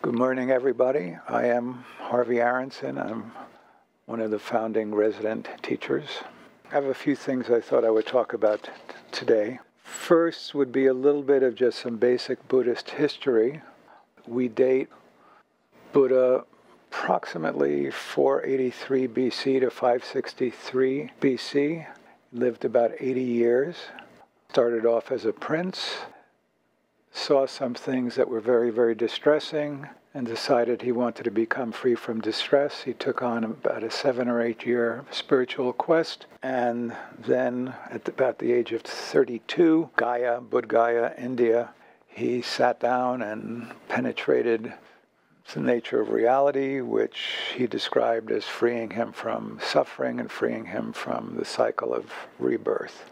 Good morning, everybody. I am Harvey Aronson. I'm one of the founding resident teachers. I have a few things I thought I would talk about t- today. First would be a little bit of just some basic Buddhist history. We date Buddha approximately 483 BC to 563 BC. Lived about 80 years. Started off as a prince, saw some things that were very, very distressing, and decided he wanted to become free from distress. He took on about a seven or eight year spiritual quest, and then at about the age of 32, Gaya, Bodh Gaya, India, he sat down and penetrated the nature of reality, which he described as freeing him from suffering and freeing him from the cycle of rebirth.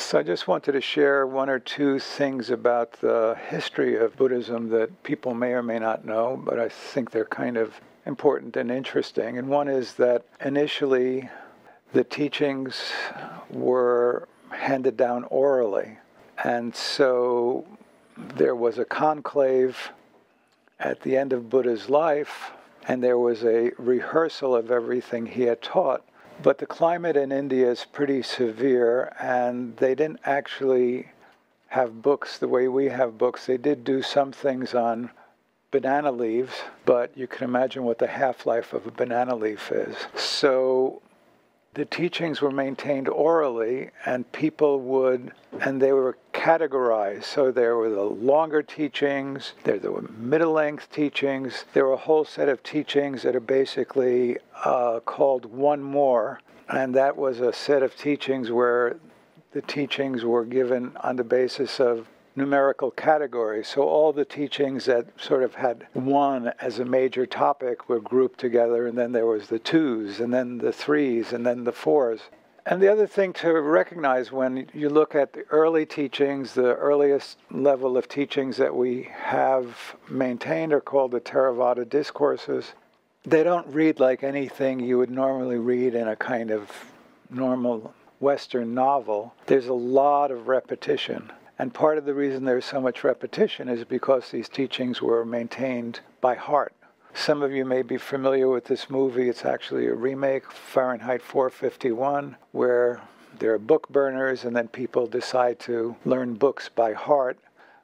So I just wanted to share one or two things about the history of Buddhism that people may or may not know, but I think they're kind of important and interesting. And one is that initially the teachings were handed down orally. And so there was a conclave at the end of Buddha's life, and there was a rehearsal of everything he had taught. But the climate in India is pretty severe, and they didn't actually have books the way we have books. They did do some things on banana leaves, but you can imagine what the half life of a banana leaf is. So the teachings were maintained orally, and people would, and they were categorized. So there were the longer teachings, there, there were middle length teachings, there were a whole set of teachings that are basically uh, called One More, and that was a set of teachings where the teachings were given on the basis of numerical categories. So all the teachings that sort of had one as a major topic were grouped together, and then there was the twos, and then the threes, and then the fours. And the other thing to recognize when you look at the early teachings, the earliest level of teachings that we have maintained are called the Theravada discourses. They don't read like anything you would normally read in a kind of normal Western novel. There's a lot of repetition. And part of the reason there's so much repetition is because these teachings were maintained by heart. Some of you may be familiar with this movie. It's actually a remake, Fahrenheit 451, where there are book burners and then people decide to learn books by heart.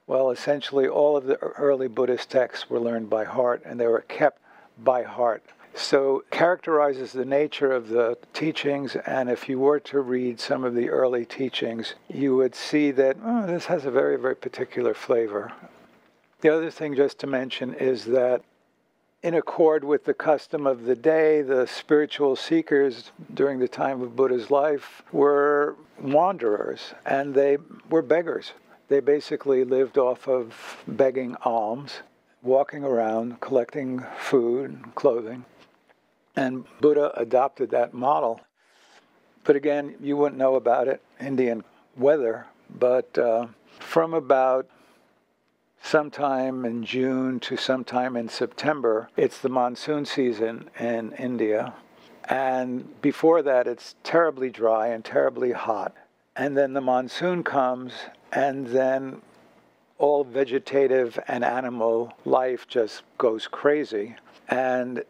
Well, essentially, all of the early Buddhist texts were learned by heart and they were kept by heart. So, characterizes the nature of the teachings, and if you were to read some of the early teachings, you would see that oh, this has a very, very particular flavor. The other thing, just to mention, is that in accord with the custom of the day, the spiritual seekers during the time of Buddha's life were wanderers and they were beggars. They basically lived off of begging alms, walking around, collecting food and clothing. And Buddha adopted that model. But again, you wouldn't know about it, Indian weather, but uh, from about sometime in June to sometime in September, it's the monsoon season in India. And before that, it's terribly dry and terribly hot. And then the monsoon comes, and then all vegetative and animal life just goes crazy. And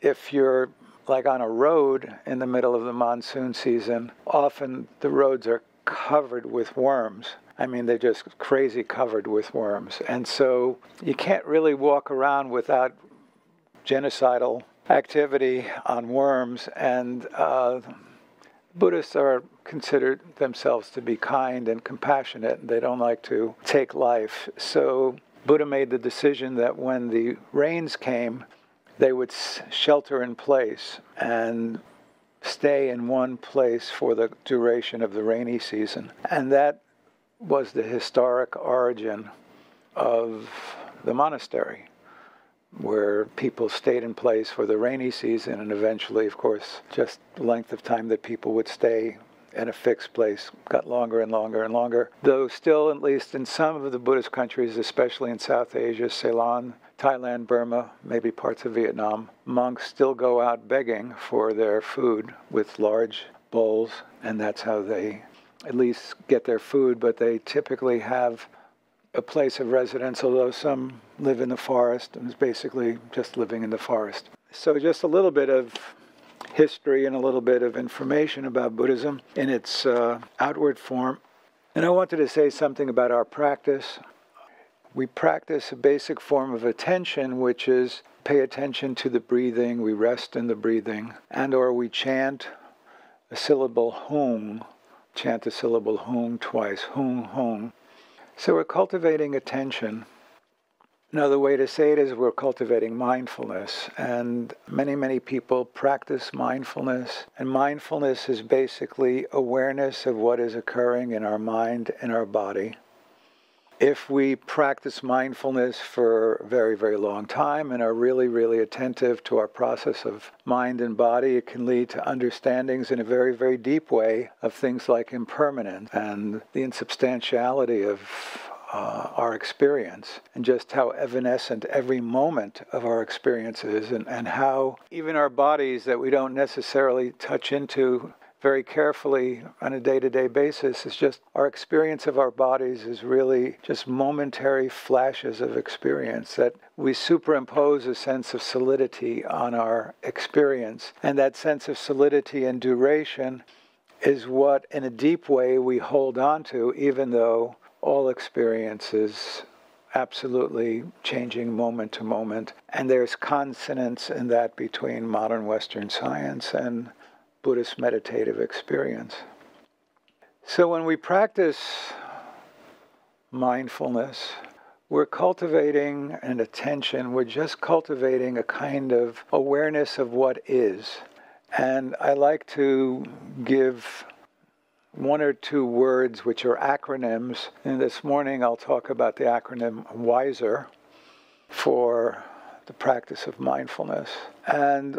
if you're like on a road in the middle of the monsoon season, often the roads are covered with worms. I mean, they're just crazy covered with worms. And so you can't really walk around without genocidal activity on worms. And uh, Buddhists are considered themselves to be kind and compassionate, and they don't like to take life. So Buddha made the decision that when the rains came, they would shelter in place and stay in one place for the duration of the rainy season. And that was the historic origin of the monastery, where people stayed in place for the rainy season and eventually, of course, just the length of time that people would stay in a fixed place got longer and longer and longer. Though, still, at least in some of the Buddhist countries, especially in South Asia, Ceylon, Thailand, Burma, maybe parts of Vietnam, monks still go out begging for their food with large bowls, and that's how they at least get their food. But they typically have a place of residence, although some live in the forest and is basically just living in the forest. So, just a little bit of history and a little bit of information about Buddhism in its uh, outward form. And I wanted to say something about our practice. We practice a basic form of attention, which is pay attention to the breathing, we rest in the breathing, and or we chant a syllable hung, chant the syllable hung twice, hung, hung. So we're cultivating attention. Another way to say it is we're cultivating mindfulness. And many, many people practice mindfulness. And mindfulness is basically awareness of what is occurring in our mind and our body. If we practice mindfulness for a very, very long time and are really, really attentive to our process of mind and body, it can lead to understandings in a very, very deep way of things like impermanence and the insubstantiality of uh, our experience and just how evanescent every moment of our experience is, and, and how even our bodies that we don't necessarily touch into very carefully on a day to day basis is just our experience of our bodies is really just momentary flashes of experience that we superimpose a sense of solidity on our experience. And that sense of solidity and duration is what, in a deep way, we hold on to, even though all experiences absolutely changing moment to moment. And there's consonance in that between modern Western science and Buddhist meditative experience. So when we practice mindfulness, we're cultivating an attention, we're just cultivating a kind of awareness of what is. And I like to give one or two words which are acronyms. And this morning I'll talk about the acronym WISER for the practice of mindfulness. And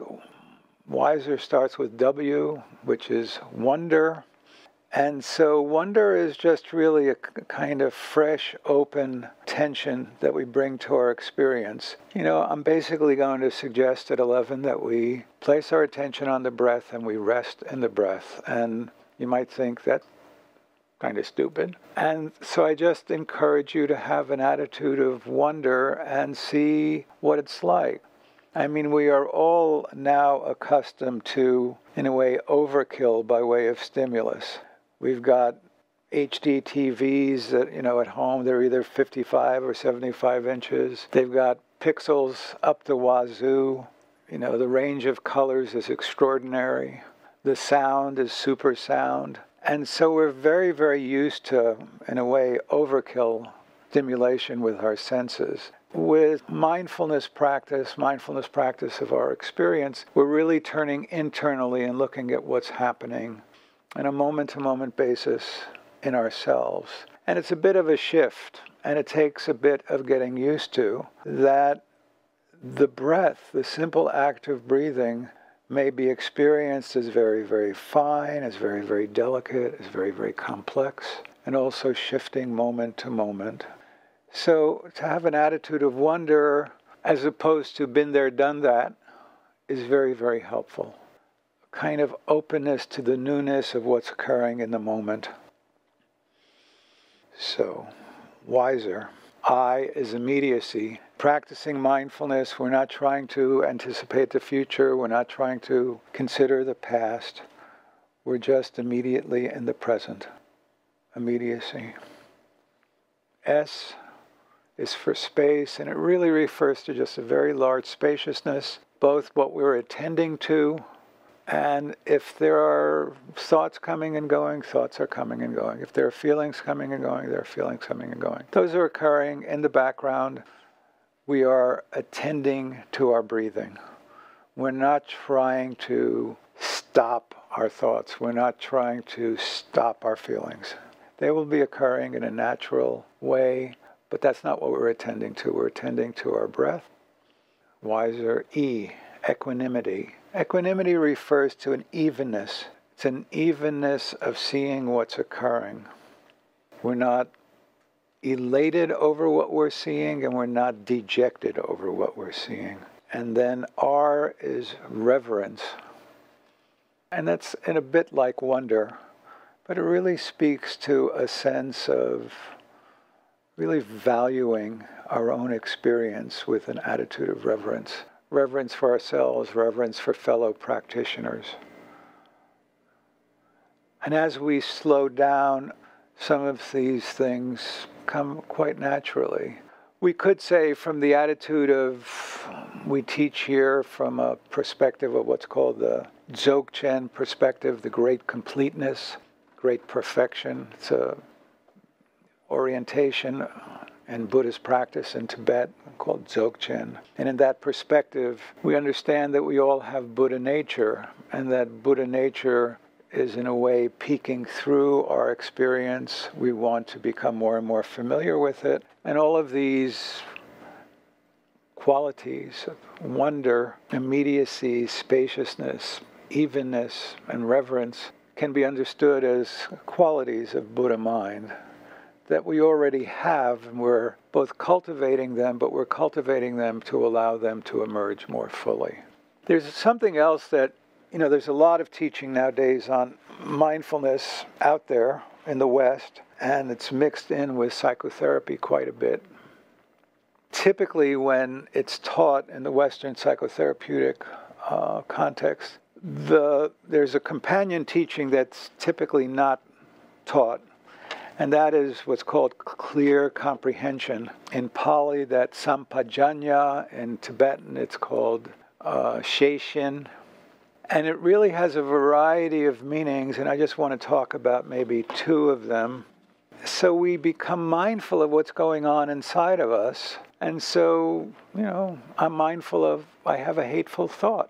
WISER starts with W, which is wonder. And so wonder is just really a kind of fresh, open tension that we bring to our experience. You know, I'm basically going to suggest at 11 that we place our attention on the breath and we rest in the breath. And you might think that's kind of stupid. And so I just encourage you to have an attitude of wonder and see what it's like. I mean, we are all now accustomed to, in a way, overkill by way of stimulus. We've got HD TVs that, you know, at home, they're either 55 or 75 inches. They've got pixels up the wazoo. You know, the range of colors is extraordinary. The sound is super sound. And so we're very, very used to, in a way, overkill stimulation with our senses. With mindfulness practice, mindfulness practice of our experience, we're really turning internally and looking at what's happening on a moment to moment basis in ourselves. And it's a bit of a shift, and it takes a bit of getting used to that the breath, the simple act of breathing, may be experienced as very, very fine, as very, very delicate, as very, very complex, and also shifting moment to moment. So to have an attitude of wonder as opposed to been there, done that is very, very helpful. Kind of openness to the newness of what's occurring in the moment. So, wiser. I is immediacy. Practicing mindfulness, we're not trying to anticipate the future, we're not trying to consider the past. We're just immediately in the present. Immediacy. S is for space, and it really refers to just a very large spaciousness, both what we're attending to and if there are thoughts coming and going, thoughts are coming and going. If there are feelings coming and going, there are feelings coming and going. Those are occurring in the background. We are attending to our breathing. We're not trying to stop our thoughts. We're not trying to stop our feelings. They will be occurring in a natural way, but that's not what we're attending to. We're attending to our breath. Wiser E, equanimity Equanimity refers to an evenness. It's an evenness of seeing what's occurring. We're not elated over what we're seeing and we're not dejected over what we're seeing. And then R is reverence. And that's in a bit like wonder, but it really speaks to a sense of really valuing our own experience with an attitude of reverence. Reverence for ourselves, reverence for fellow practitioners. And as we slow down, some of these things come quite naturally. We could say, from the attitude of we teach here from a perspective of what's called the Dzogchen perspective, the great completeness, great perfection. It's a orientation and Buddhist practice in Tibet called Dzogchen. And in that perspective, we understand that we all have Buddha nature, and that Buddha nature is in a way peeking through our experience. We want to become more and more familiar with it. And all of these qualities of wonder, immediacy, spaciousness, evenness, and reverence can be understood as qualities of Buddha mind that we already have, and we're both cultivating them, but we're cultivating them to allow them to emerge more fully. There's something else that you know, there's a lot of teaching nowadays on mindfulness out there in the West, and it's mixed in with psychotherapy quite a bit. Typically, when it's taught in the Western psychotherapeutic uh, context, the, there's a companion teaching that's typically not taught, and that is what's called clear comprehension. In Pali, that's sampajanya. In Tibetan, it's called uh, sheishin, and it really has a variety of meanings, and I just want to talk about maybe two of them. So we become mindful of what's going on inside of us. And so, you know, I'm mindful of, I have a hateful thought.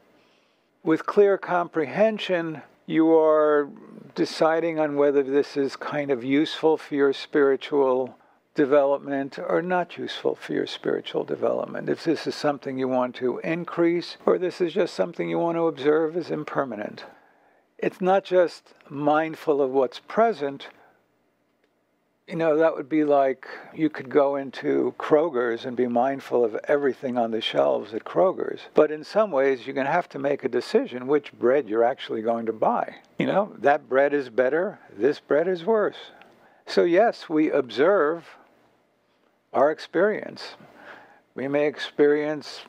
With clear comprehension, you are deciding on whether this is kind of useful for your spiritual development or not useful for your spiritual development. If this is something you want to increase, or this is just something you want to observe as impermanent. It's not just mindful of what's present. You know, that would be like you could go into Kroger's and be mindful of everything on the shelves at Kroger's. But in some ways, you're going to have to make a decision which bread you're actually going to buy. You know, that bread is better, this bread is worse. So, yes, we observe our experience. We may experience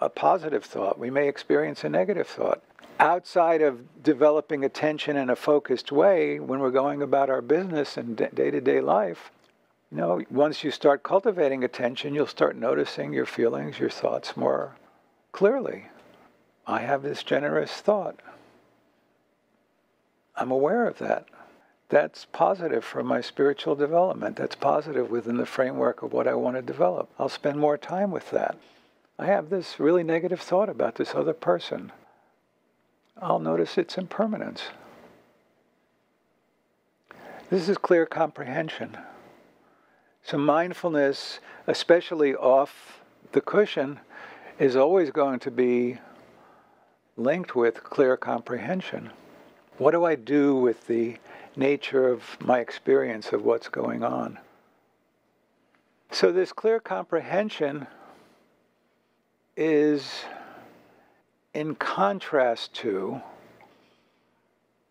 a positive thought, we may experience a negative thought. Outside of developing attention in a focused way, when we're going about our business and day to day life, you know, once you start cultivating attention, you'll start noticing your feelings, your thoughts more clearly. I have this generous thought. I'm aware of that that's positive for my spiritual development. That's positive within the framework of what I want to develop. I'll spend more time with that. I have this really negative thought about this other person. I'll notice its impermanence. This is clear comprehension. So, mindfulness, especially off the cushion, is always going to be linked with clear comprehension. What do I do with the nature of my experience of what's going on. So, this clear comprehension is in contrast to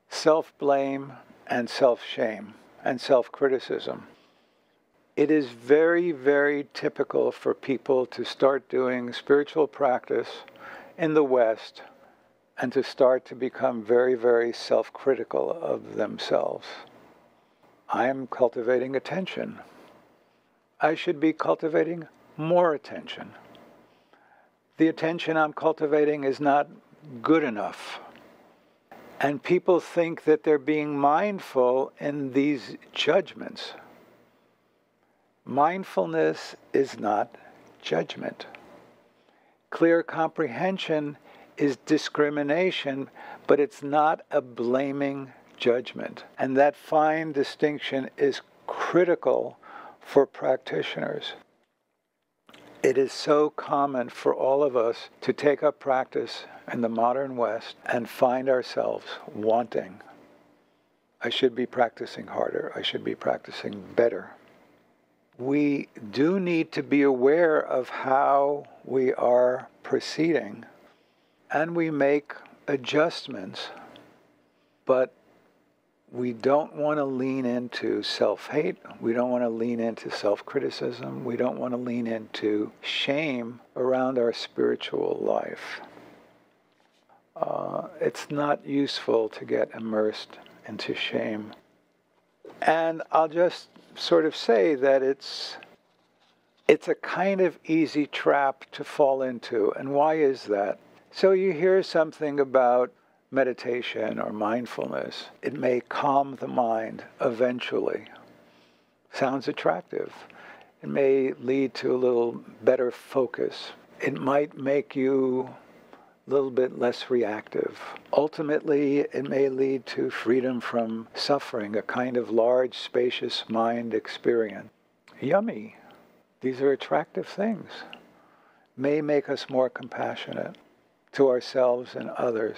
self blame and self shame and self criticism. It is very, very typical for people to start doing spiritual practice in the West and to start to become very, very self critical of themselves. I am cultivating attention. I should be cultivating more attention. The attention I'm cultivating is not good enough. And people think that they're being mindful in these judgments. Mindfulness is not judgment. Clear comprehension is discrimination, but it's not a blaming judgment. And that fine distinction is critical for practitioners. It is so common for all of us to take up practice in the modern West and find ourselves wanting. I should be practicing harder. I should be practicing better. We do need to be aware of how we are proceeding and we make adjustments, but we don't want to lean into self hate. We don't want to lean into self criticism. We don't want to lean into shame around our spiritual life. Uh, it's not useful to get immersed into shame. And I'll just sort of say that it's it's a kind of easy trap to fall into. And why is that? So you hear something about meditation or mindfulness, it may calm the mind eventually. Sounds attractive. It may lead to a little better focus. It might make you a little bit less reactive. Ultimately, it may lead to freedom from suffering, a kind of large, spacious mind experience. Yummy. These are attractive things. May make us more compassionate to ourselves and others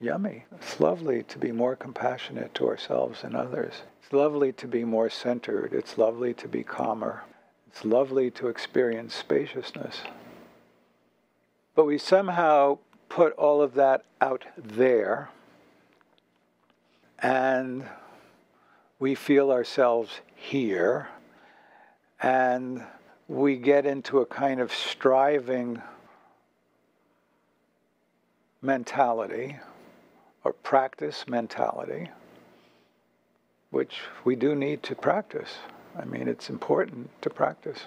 yummy. It's lovely to be more compassionate to ourselves and others. It's lovely to be more centered. It's lovely to be calmer. It's lovely to experience spaciousness. But we somehow put all of that out there and we feel ourselves here and we get into a kind of striving mentality or practice mentality, which we do need to practice. I mean, it's important to practice.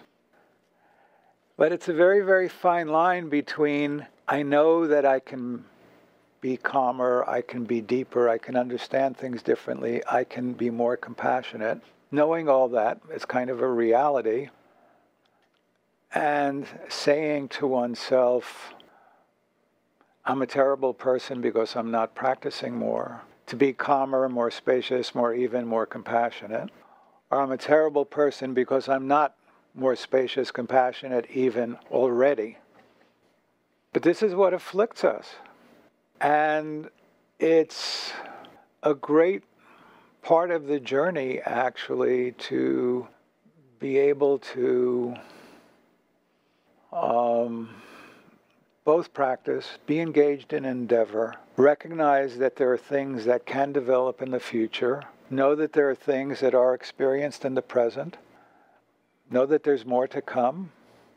But it's a very, very fine line between I know that I can be calmer, I can be deeper, I can understand things differently, I can be more compassionate. Knowing all that is kind of a reality. And saying to oneself, I'm a terrible person because I'm not practicing more. To be calmer, more spacious, more even, more compassionate. Or I'm a terrible person because I'm not more spacious, compassionate, even already. But this is what afflicts us. And it's a great part of the journey, actually, to be able to um, both practice, be engaged in endeavor, recognize that there are things that can develop in the future, know that there are things that are experienced in the present, know that there's more to come,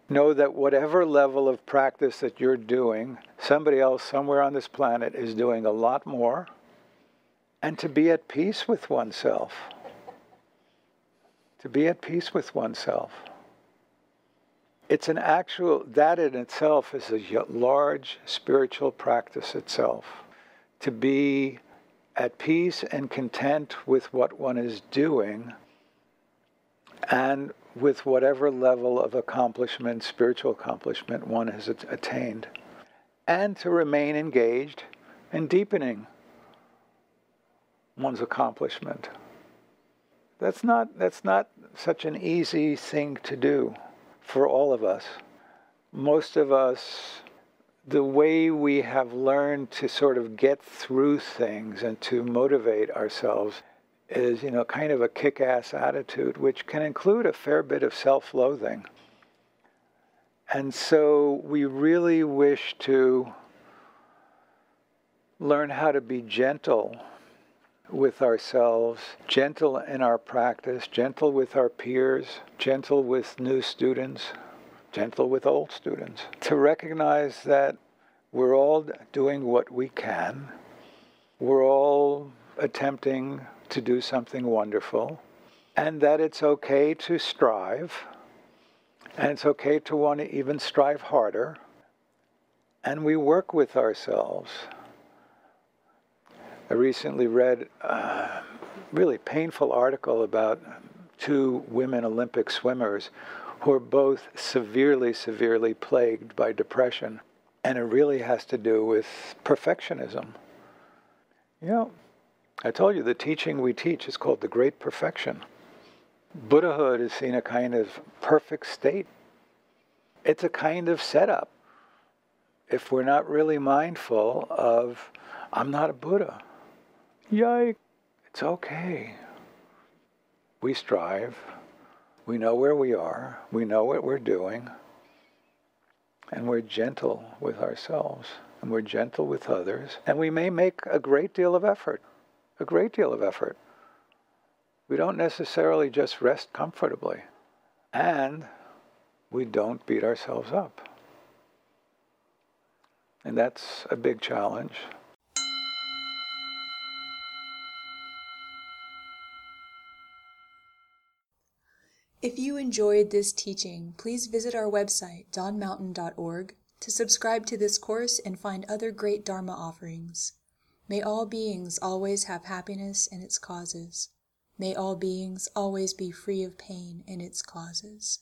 know that whatever level of practice that you're doing, somebody else somewhere on this planet is doing a lot more, and to be at peace with oneself. To be at peace with oneself it's an actual, that in itself is a large spiritual practice itself. To be at peace and content with what one is doing and with whatever level of accomplishment, spiritual accomplishment, one has attained. And to remain engaged in deepening one's accomplishment. That's not, that's not such an easy thing to do for all of us. Most of us, the way we have learned to sort of get through things and to motivate ourselves is, you know, kind of a kick ass attitude, which can include a fair bit of self loathing. And so we really wish to learn how to be gentle with ourselves, gentle in our practice, gentle with our peers, gentle with new students, gentle with old students. To recognize that we're all doing what we can, we're all attempting to do something wonderful, and that it's okay to strive, and it's okay to want to even strive harder. And we work with ourselves I recently read a really painful article about two women Olympic swimmers who are both severely, severely plagued by depression. And it really has to do with perfectionism. You know, I told you the teaching we teach is called the Great Perfection. Buddhahood is seen a kind of perfect state. It's a kind of setup. If we're not really mindful of, I'm not a Buddha, Yikes. It's okay. We strive. We know where we are. We know what we're doing. And we're gentle with ourselves. And we're gentle with others. And we may make a great deal of effort. a great deal of effort. We don't necessarily just rest comfortably. And we don't beat ourselves up. And that's a big challenge. If you enjoyed this teaching, please visit our website, dawnmountain.org, to subscribe to this course and find other great Dharma offerings. May all beings always have happiness and its causes. May all beings always be free of pain and its causes.